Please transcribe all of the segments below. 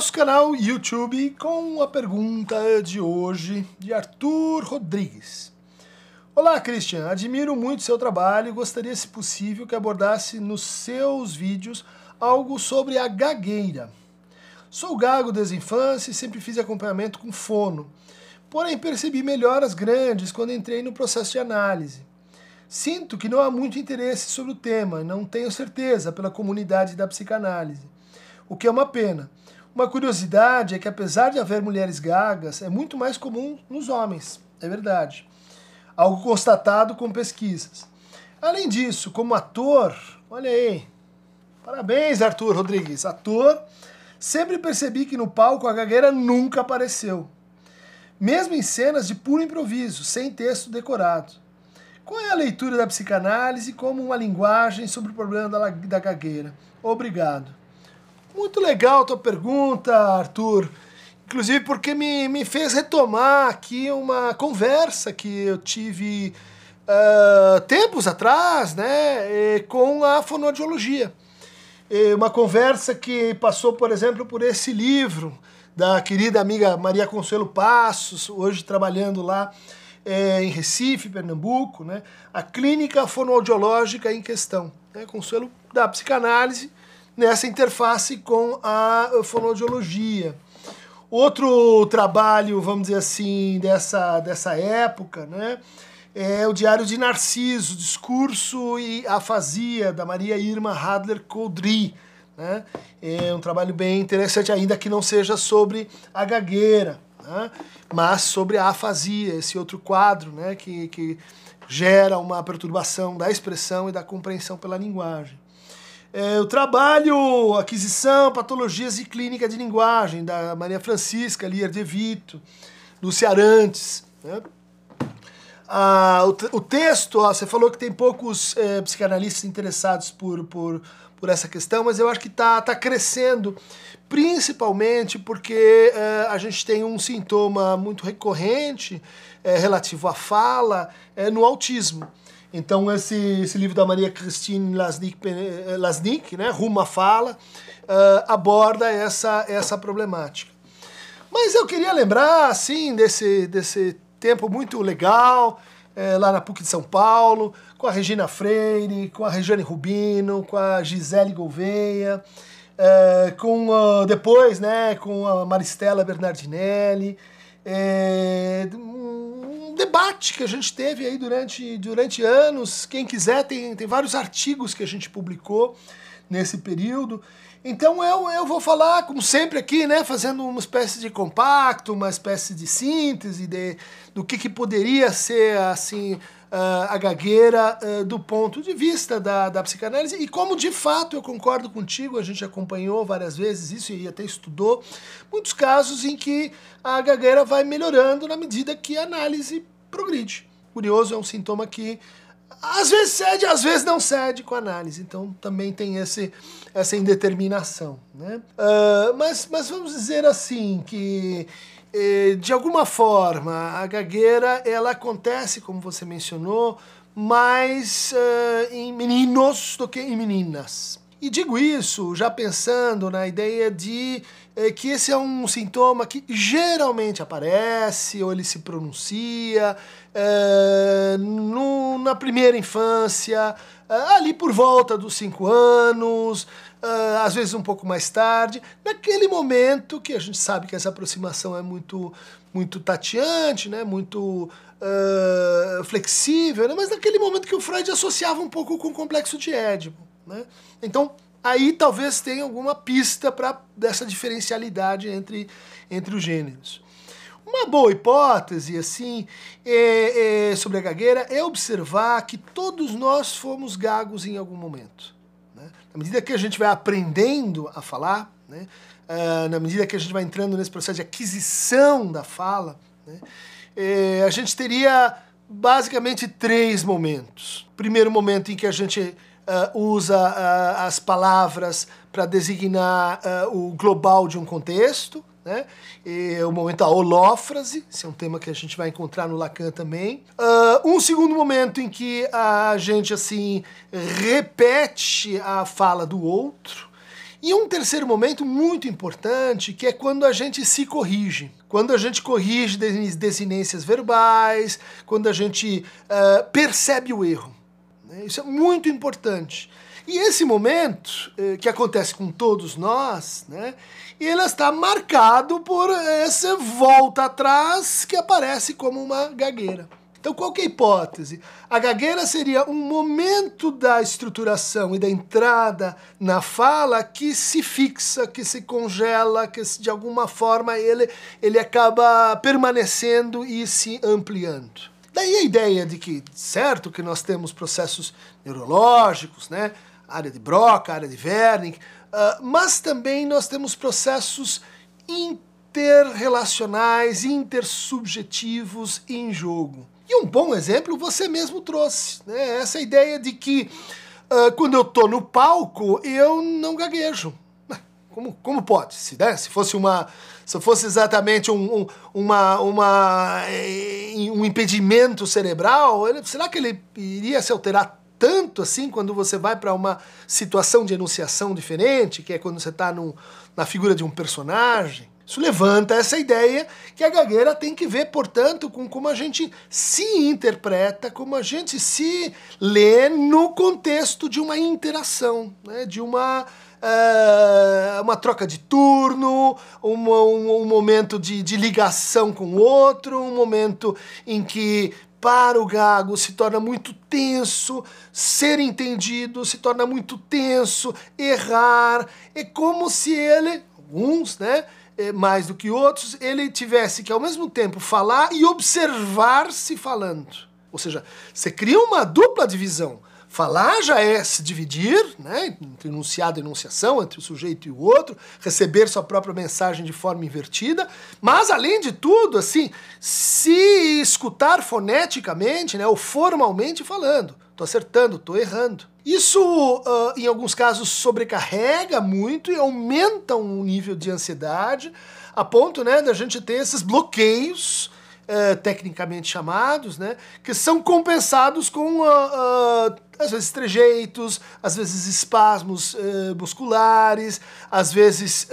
nosso canal YouTube com a pergunta de hoje de Arthur Rodrigues. Olá, Christian. Admiro muito seu trabalho e gostaria, se possível, que abordasse nos seus vídeos algo sobre a gagueira. Sou gago desde a infância e sempre fiz acompanhamento com fono. Porém, percebi melhoras grandes quando entrei no processo de análise. Sinto que não há muito interesse sobre o tema, não tenho certeza pela comunidade da psicanálise, o que é uma pena. Uma curiosidade é que, apesar de haver mulheres gagas, é muito mais comum nos homens, é verdade. Algo constatado com pesquisas. Além disso, como ator, olha aí, parabéns, Arthur Rodrigues, ator, sempre percebi que no palco a gagueira nunca apareceu. Mesmo em cenas de puro improviso, sem texto decorado. Qual é a leitura da psicanálise como uma linguagem sobre o problema da, da gagueira? Obrigado. Muito legal tua pergunta, Arthur. Inclusive porque me, me fez retomar aqui uma conversa que eu tive uh, tempos atrás né, com a fonoaudiologia. Uma conversa que passou, por exemplo, por esse livro da querida amiga Maria Consuelo Passos, hoje trabalhando lá é, em Recife, Pernambuco, né, a clínica fonoaudiológica em questão, né, consuelo da psicanálise nessa interface com a fonoaudiologia. Outro trabalho, vamos dizer assim, dessa, dessa época, né, é o Diário de Narciso, Discurso e Afasia, da Maria Irma Hadler Coudry. Né? É um trabalho bem interessante, ainda que não seja sobre a gagueira né? mas sobre a afasia, esse outro quadro né? que, que gera uma perturbação da expressão e da compreensão pela linguagem. É, o trabalho Aquisição, Patologias e Clínica de Linguagem, da Maria Francisca Lier de Vito, Lúcia Arantes. Né? Ah, o, o, texto, ó, você falou que tem poucos é, psicanalistas interessados por, por, por essa questão, mas eu acho que está tá crescendo, principalmente porque é, a gente tem um sintoma muito recorrente é, relativo à fala é, no autismo. Então esse, esse livro da Maria Christine Lasnik, é, Lasnik né, Rumo à Fala, é, aborda essa, essa problemática. Mas eu queria lembrar, assim, desse, desse tempo muito legal, é, lá na PUC de São Paulo, com a Regina Freire, com a Regiane Rubino, com a Gisele Gouveia, é, com uh, depois, né, com a Maristela Bernardinelli, é, um debate que a gente teve aí durante, durante anos. Quem quiser, tem, tem vários artigos que a gente publicou nesse período. Então eu, eu vou falar, como sempre aqui, né, fazendo uma espécie de compacto, uma espécie de síntese de, do que, que poderia ser assim uh, a gagueira uh, do ponto de vista da, da psicanálise e como de fato eu concordo contigo, a gente acompanhou várias vezes isso e até estudou muitos casos em que a gagueira vai melhorando na medida que a análise progride. Curioso, é um sintoma que às vezes cede, às vezes não cede com a análise. Então também tem esse, essa indeterminação. Né? Uh, mas, mas vamos dizer assim que eh, de alguma forma a gagueira ela acontece, como você mencionou, mais uh, em meninos do que em meninas. E digo isso já pensando na ideia de é, que esse é um sintoma que geralmente aparece ou ele se pronuncia é, no, na primeira infância, é, ali por volta dos cinco anos, é, às vezes um pouco mais tarde, naquele momento que a gente sabe que essa aproximação é muito, muito tateante, né, muito uh, flexível, né, mas naquele momento que o Freud associava um pouco com o complexo de Édipo. Né? Então, aí talvez tenha alguma pista para dessa diferencialidade entre, entre os gêneros. Uma boa hipótese, assim, é, é, sobre a gagueira é observar que todos nós fomos gagos em algum momento. Né? Na medida que a gente vai aprendendo a falar, né? Uh, na medida que a gente vai entrando nesse processo de aquisição da fala, né? é, a gente teria basicamente três momentos. Primeiro momento em que a gente uh, usa uh, as palavras para designar uh, o global de um contexto. Né? E o momento da holófrase, esse é um tema que a gente vai encontrar no Lacan também. um segundo momento em que a gente assim repete a fala do outro. E um terceiro momento muito importante, que é quando a gente se corrige. Quando a gente corrige desinências verbais, quando a gente uh, percebe o erro. Isso é muito importante. E esse momento, uh, que acontece com todos nós, né, ele está marcado por essa volta atrás que aparece como uma gagueira. Então, qual é a hipótese? A gagueira seria um momento da estruturação e da entrada na fala que se fixa, que se congela, que de alguma forma ele, ele acaba permanecendo e se ampliando. Daí a ideia de que, certo, que nós temos processos neurológicos, né? área de Broca, área de Wernicke, uh, mas também nós temos processos interrelacionais, intersubjetivos em jogo. E um bom exemplo você mesmo trouxe, né? Essa ideia de que uh, quando eu tô no palco eu não gaguejo. Como, como pode? Se, né? se fosse uma se fosse exatamente um, um, uma, uma, eh, um impedimento cerebral, ele, será que ele iria se alterar tanto assim quando você vai para uma situação de enunciação diferente, que é quando você está na figura de um personagem? Isso levanta essa ideia que a gagueira tem que ver, portanto, com como a gente se interpreta, como a gente se lê no contexto de uma interação, né? de uma, uh, uma troca de turno, um, um, momento de, de ligação com o outro, um momento em que para o gago se torna muito tenso, ser entendido se torna muito tenso, errar, é como se ele, alguns, né, eh, mais do que outros, ele tivesse que ao mesmo tempo falar e observar-se falando. Ou seja, você cria uma dupla divisão. Falar já é se dividir, né, entre enunciado e enunciação, entre o sujeito e o outro, receber sua própria mensagem de forma invertida, mas além de tudo, assim, se escutar foneticamente, né, ou formalmente falando. Tô acertando, tô errando. Isso, uh, em alguns casos, sobrecarrega muito e aumenta um nível de ansiedade, a ponto né, da gente ter esses bloqueios, uh, tecnicamente chamados, né, que são compensados com, uh, às vezes, trejeitos, às vezes, espasmos musculares, às vezes,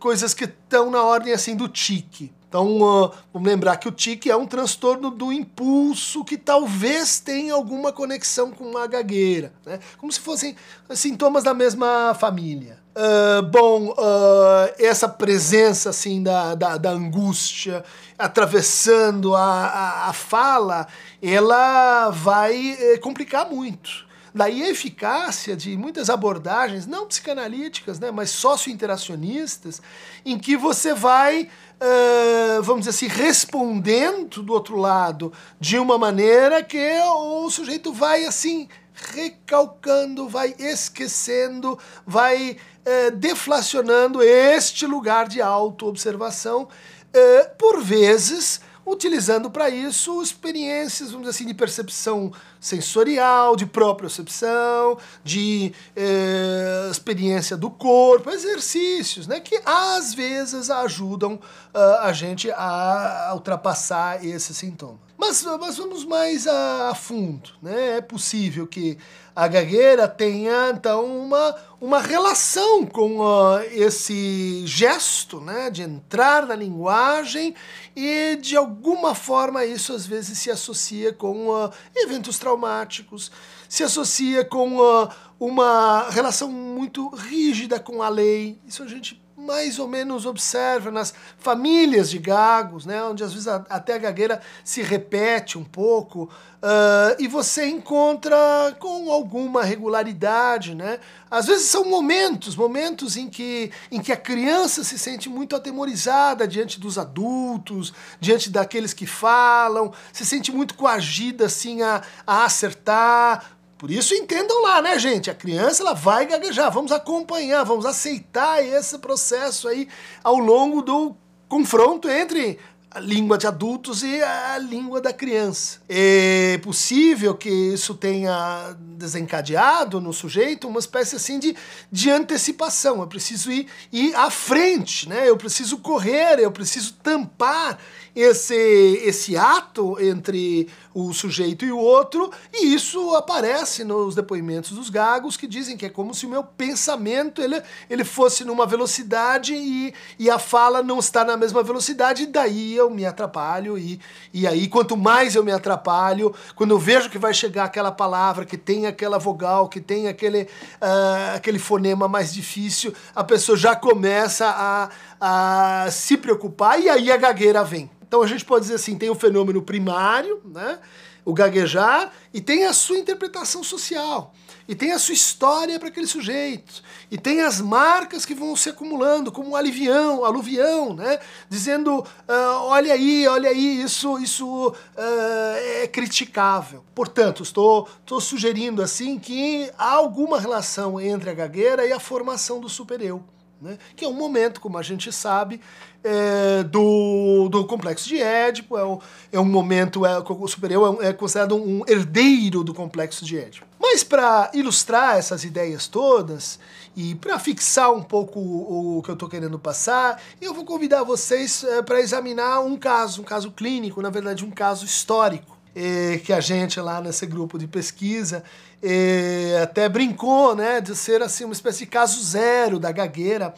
coisas que estão na ordem assim do tique. Então, uh, vamos lembrar que o tique é um transtorno do impulso que talvez tenha alguma conexão com uma gagueira, né? como se fossem sintomas da mesma família. Uh, bom, uh, essa presença assim da, da, da angústia atravessando a, a, a, fala, ela vai eh, complicar muito. Daí a eficácia de muitas abordagens, não psicanalíticas, né, mas socio-interacionistas, em que você vai uh, vamos dizer assim, respondendo do outro lado de uma maneira que o sujeito vai assim recalcando, vai esquecendo, vai uh, deflacionando este lugar de autoobservação, uh, por vezes utilizando para isso experiências, vamos dizer assim, de percepção sensorial, de propriocepção, de eh, experiência do corpo, exercícios, né, que às vezes ajudam uh, a gente a ultrapassar esse sintoma. Mas, mas vamos mais a, a fundo, né? É possível que a gagueira tenha então uma, uma relação com uh, esse gesto né, de entrar na linguagem e de alguma forma isso às vezes se associa com uh, eventos traumáticos, se associa com uh, uma relação muito rígida com a lei. Isso a gente mais ou menos observa nas famílias de gagos, né, onde às vezes a, até a gagueira se repete um pouco, uh, e você encontra com alguma regularidade, né? Às vezes são momentos, momentos em que, em que a criança se sente muito atemorizada diante dos adultos, diante daqueles que falam, se sente muito coagida assim a, a acertar, por isso entendam lá, né, gente? A criança ela vai gaguejar. Vamos acompanhar, vamos aceitar esse processo aí ao longo do confronto entre a língua de adultos e a língua da criança. É possível que isso tenha desencadeado no sujeito uma espécie assim de, de antecipação. Eu preciso ir, ir à frente, né? eu preciso correr, eu preciso tampar esse, esse ato entre o sujeito e o outro, e isso aparece nos depoimentos dos gagos que dizem que é como se o meu pensamento ele, ele fosse numa velocidade e, e a fala não está na mesma velocidade, e daí eu me atrapalho, e, e aí quanto mais eu me atrapalho, quando eu vejo que vai chegar aquela palavra que tem aquela vogal, que tem aquele, uh, aquele fonema mais difícil, a pessoa já começa a, a se preocupar e aí a gagueira vem. Então a gente pode dizer assim, tem o fenômeno primário, né? o gaguejar, e tem a sua interpretação social, e tem a sua história para aquele sujeito, e tem as marcas que vão se acumulando, como o alivião, aluvião, né? dizendo, uh, olha aí, olha aí, isso, isso uh, é criticável. Portanto, estou, estou sugerindo assim que há alguma relação entre a gagueira e a formação do super-eu né? que é um momento, como a gente sabe, é, do, do complexo de Édipo, é, o, é um momento, é, o superior é, é considerado um herdeiro do complexo de Édipo. Mas para ilustrar essas ideias todas e para fixar um pouco o, o que eu estou querendo passar, eu vou convidar vocês é, para examinar um caso, um caso clínico, na verdade um caso histórico, é, que a gente lá nesse grupo de pesquisa e até brincou né, de ser assim uma espécie de caso zero da gagueira,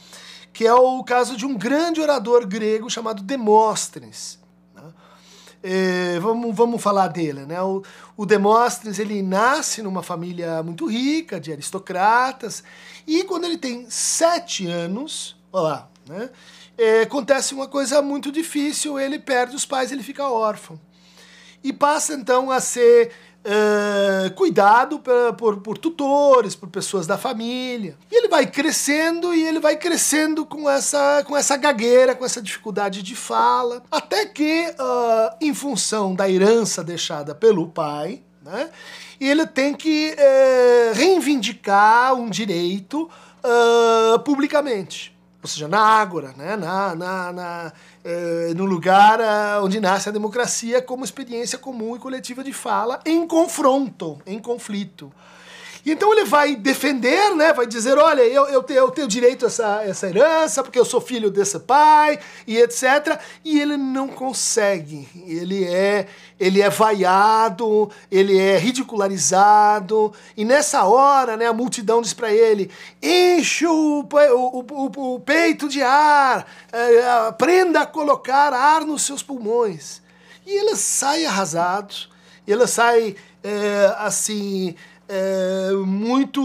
que é o caso de um grande orador grego chamado Demóstenes. Né? Vamos, vamos falar dele. Né? O, o Demóstenes ele nasce numa família muito rica, de aristocratas, e quando ele tem sete anos, olha lá, né, é, acontece uma coisa muito difícil, ele perde os pais, ele fica órfão. E passa então a ser uh, cuidado por, por, por, tutores, por pessoas da família. E ele vai crescendo e ele vai crescendo com essa, com essa gagueira, com essa dificuldade de fala, até que, uh, em função da herança deixada pelo pai, né, ele tem que uh, reivindicar um direito publicamente ou seja, na Ágora, né? na, na, na eh, no lugar uh, onde nasce a democracia como experiência comum e coletiva de fala em confronto, em conflito. E então ele vai defender, né? Vai dizer, olha, eu, eu, tenho, eu tenho direito a essa, essa herança, porque eu sou filho desse pai, e etc. E ele não consegue. Ele é, ele é vaiado, ele é ridicularizado. E nessa hora, né, a multidão diz para ele: enche o, o, o, o peito de ar, é, aprenda a colocar ar nos seus pulmões. E ele sai arrasado, ele sai é, assim é, muito,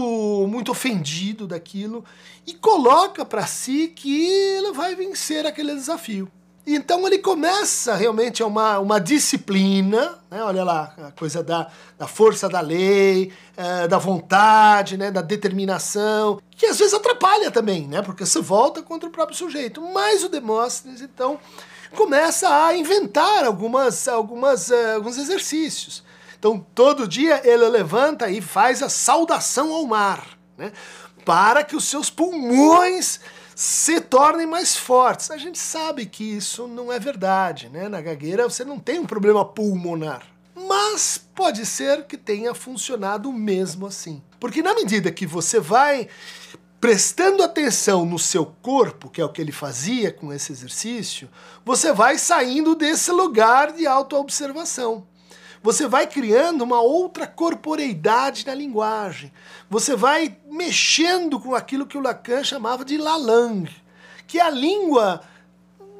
muito ofendido daquilo e coloca para si que ele vai vencer aquele desafio. Então ele começa realmente uma, uma disciplina, né? olha lá, a coisa da, da força da lei, é, da vontade, né? da determinação, que às vezes atrapalha também, né? porque se volta contra o próprio sujeito. Mas o Demóstenes, então, começa a inventar algumas, algumas, uh, alguns exercícios. Então, todo dia ele levanta e faz a saudação ao mar, né? para que os seus pulmões se tornem mais fortes. A gente sabe que isso não é verdade, né? Na gagueira você não tem um problema pulmonar. Mas pode ser que tenha funcionado mesmo assim. Porque na medida que você vai prestando atenção no seu corpo, que é o que ele fazia com esse exercício, você vai saindo desse lugar de autoobservação você vai criando uma outra corporeidade na linguagem. Você vai mexendo com aquilo que o Lacan chamava de la langue, que é a língua,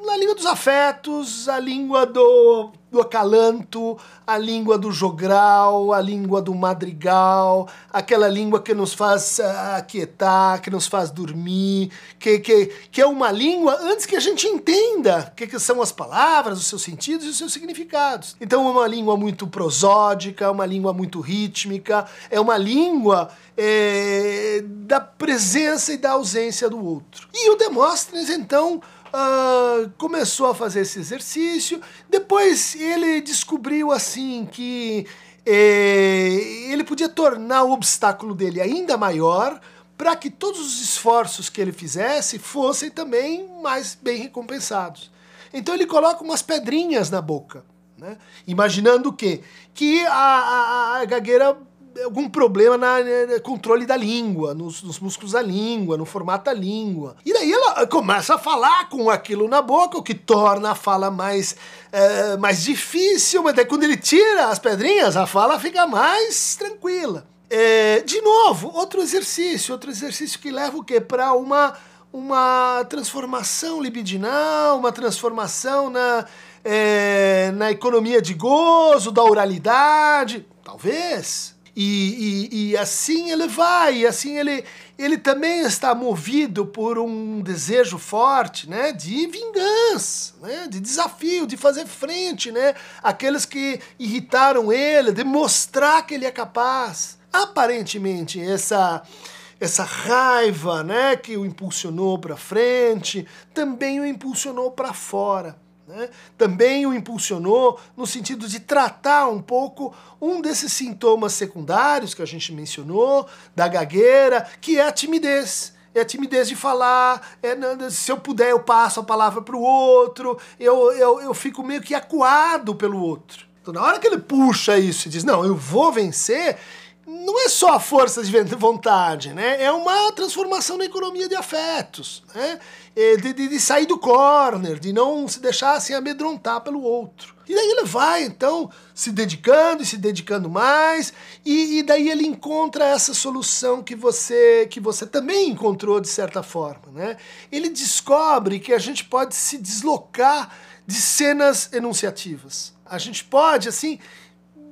a língua dos afetos, a língua do do acalanto, a língua do jogral, a língua do madrigal, aquela língua que nos faz uh, aquietar, que nos faz dormir, que, que, que é uma língua antes que a gente entenda o que, que são as palavras, os seus sentidos e os seus significados. Então é uma língua muito prosódica, uma língua muito rítmica, é uma língua é, da presença e da ausência do outro. E o Demóstenes, então, uh, começou a fazer esse exercício. Depois ele descobriu assim que eh, ele podia tornar o obstáculo dele ainda maior para que todos os esforços que ele fizesse fossem também mais bem recompensados. Então ele coloca umas pedrinhas na boca, né? imaginando o quê? Que a, a, a gagueira algum problema no né, controle da língua, nos, nos, músculos da língua, no formato da língua. E daí ela começa a falar com aquilo na boca, o que torna a fala mais, é, mais difícil, mas daí quando ele tira as pedrinhas, a fala fica mais tranquila. É, de novo, outro exercício, outro exercício que leva o quê? Para uma, uma transformação libidinal, uma transformação na, é, na economia de gozo, da oralidade, talvez. E, e, e, assim ele vai, e assim ele, ele também está movido por um desejo forte né, de vingança, né, de desafio, de fazer frente né, àqueles que irritaram ele, de mostrar que ele é capaz. Aparentemente, essa, essa raiva né, que o impulsionou para frente também o impulsionou para fora né, também o impulsionou no sentido de tratar um pouco um desses sintomas secundários que a gente mencionou, da gagueira, que é a timidez é a timidez de falar, é, se eu puder eu passo a palavra para o outro, eu, eu, eu fico meio que acuado pelo outro. Então, na hora que ele puxa isso e diz, não, eu vou vencer, não é só a força de vontade, né? É uma transformação na economia de afetos, né? É, de, de, de, sair do corner, de não se deixar assim amedrontar pelo outro. E daí ele vai, então, se dedicando e se dedicando mais, e, e, daí ele encontra essa solução que você, que você também encontrou de certa forma, né? Ele descobre que a gente pode se deslocar de cenas enunciativas. A gente pode, assim,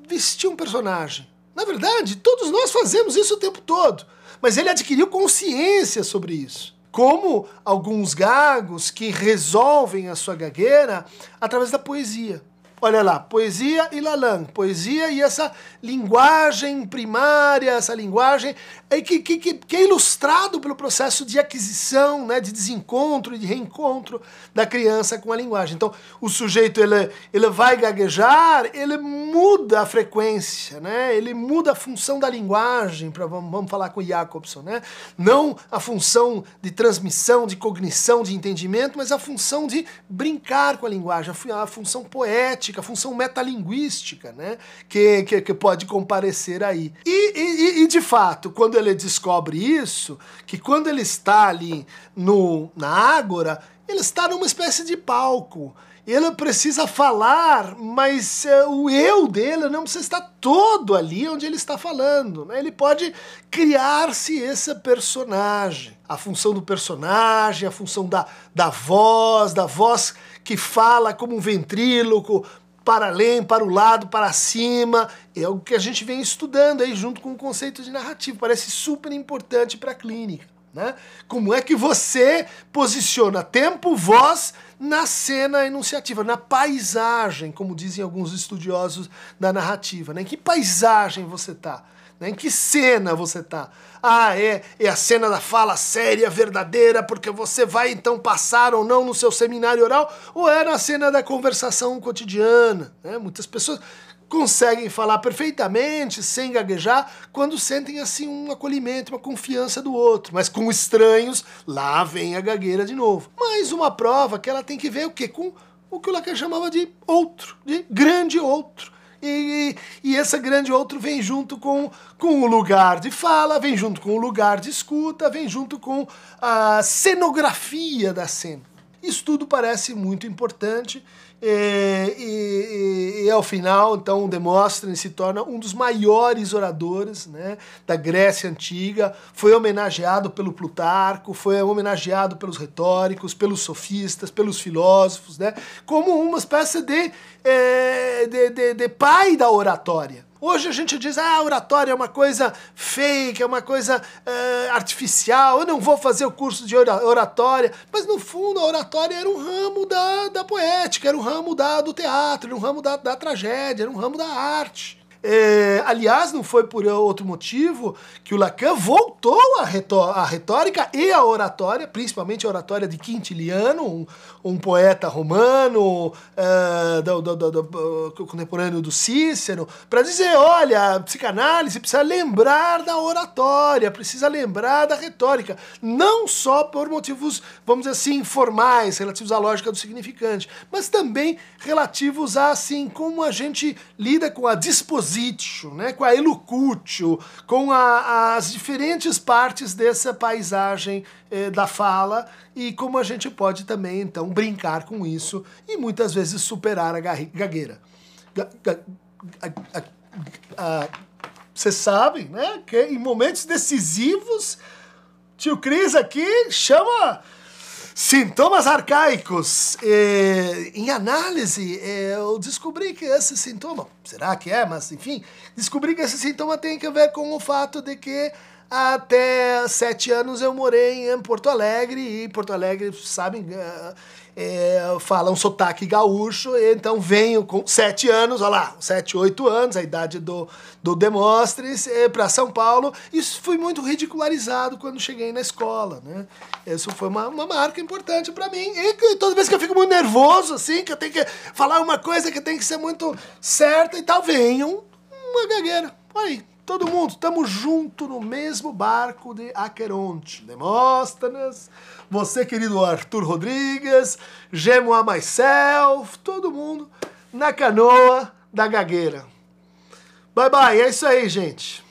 vestir um personagem na verdade, todos nós fazemos isso o tempo todo, mas ele adquiriu consciência sobre isso. Como alguns gagos que resolvem a sua gagueira através da poesia. Olha lá, poesia e Lalan, poesia e essa linguagem primária, essa linguagem que, que, que, é ilustrado pelo processo de aquisição, né, de desencontro e de reencontro da criança com a linguagem. Então, o sujeito ele, ele vai gaguejar, ele muda a frequência, né, ele muda a função da linguagem, pra, vamos, vamos falar com Jacobson, né, não a função de transmissão, de cognição, de entendimento, mas a função de brincar com a linguagem, a função poética a função metalinguística, né? Que, que, que pode comparecer aí. E, e, e, de fato, quando ele descobre isso, que quando ele está ali no, na Ágora, ele está numa espécie de palco ele precisa falar, mas é, o eu dele não precisa estar todo ali onde ele está falando. Né? Ele pode criar-se esse personagem. A função do personagem, a função da, da voz, da voz que fala como um ventríloco, para além, para o lado, para cima. É o que a gente vem estudando aí junto com o conceito de narrativo. Parece super importante para a clínica. Né? Como é que você posiciona tempo, voz na cena enunciativa, na paisagem, como dizem alguns estudiosos da narrativa. Né? Em que paisagem você está? Né? Em que cena você está? Ah, é, é a cena da fala séria, verdadeira, porque você vai então passar ou não no seu seminário oral, ou é na cena da conversação cotidiana. Né? Muitas pessoas conseguem falar perfeitamente, sem gaguejar, quando sentem assim um acolhimento, uma confiança do outro. Mas com estranhos, lá vem a gagueira de novo. Mais uma prova que ela tem que ver o quê? Com o que o Lacan chamava de outro, de grande outro. E, e, esse grande outro vem junto com, com o lugar de fala, vem junto com o lugar de escuta, vem junto com a cenografia da cena. Isso tudo parece muito importante e, e, e, ao final, então, Demóstenes se torna um dos maiores oradores né, da Grécia Antiga, foi homenageado pelo Plutarco, foi homenageado pelos retóricos, pelos sofistas, pelos filósofos, né, como uma espécie de, é, de, de, de pai da oratória. Hoje a gente diz, ah, oratória é uma coisa fake, é uma coisa é, artificial, eu não vou fazer o curso de oratória. Mas no fundo a oratória era um ramo da, da poética, era um ramo da, do teatro, era um ramo da, da tragédia, era um ramo da arte. É, aliás, não foi por outro motivo que o Lacan voltou à, retórica e à oratória, principalmente a oratória de Quintiliano, um, um poeta romano uh, do, do, do, contemporâneo do Cícero, para dizer: olha, a psicanálise precisa lembrar da oratória, precisa lembrar da retórica, não só por motivos, vamos dizer assim, formais, relativos à lógica do significante, mas também relativos a assim como a gente lida com a né, com a elucutio, com a, as diferentes partes dessa paisagem eh, da fala e como a gente pode também então brincar com isso e muitas vezes superar a gagueira. Vocês sabem, né, que em momentos decisivos tio Cris aqui chama Sintomas arcaicos. É, em análise, é, eu descobri que esse sintoma, será que é, mas enfim, descobri que esse sintoma tem a ver com o fato de que até sete anos eu morei em Porto Alegre e Porto Alegre, sabem, é, fala um sotaque gaúcho, então venho com sete anos, olha lá, sete, oito anos, a idade do, do Demóstenes, é, para São Paulo. Isso foi muito ridicularizado quando cheguei na escola, né? Isso foi uma, uma marca importante para mim. E toda vez que eu fico muito nervoso, assim, que eu tenho que falar uma coisa que tem que ser muito certa e tal, venham uma gagueira. Aí, todo mundo, estamos junto no mesmo barco de Aqueronte. Demóstenes, você, querido Arthur Rodrigues, Gemo a Myself, todo mundo na canoa da gagueira. Bye bye, é isso aí, gente.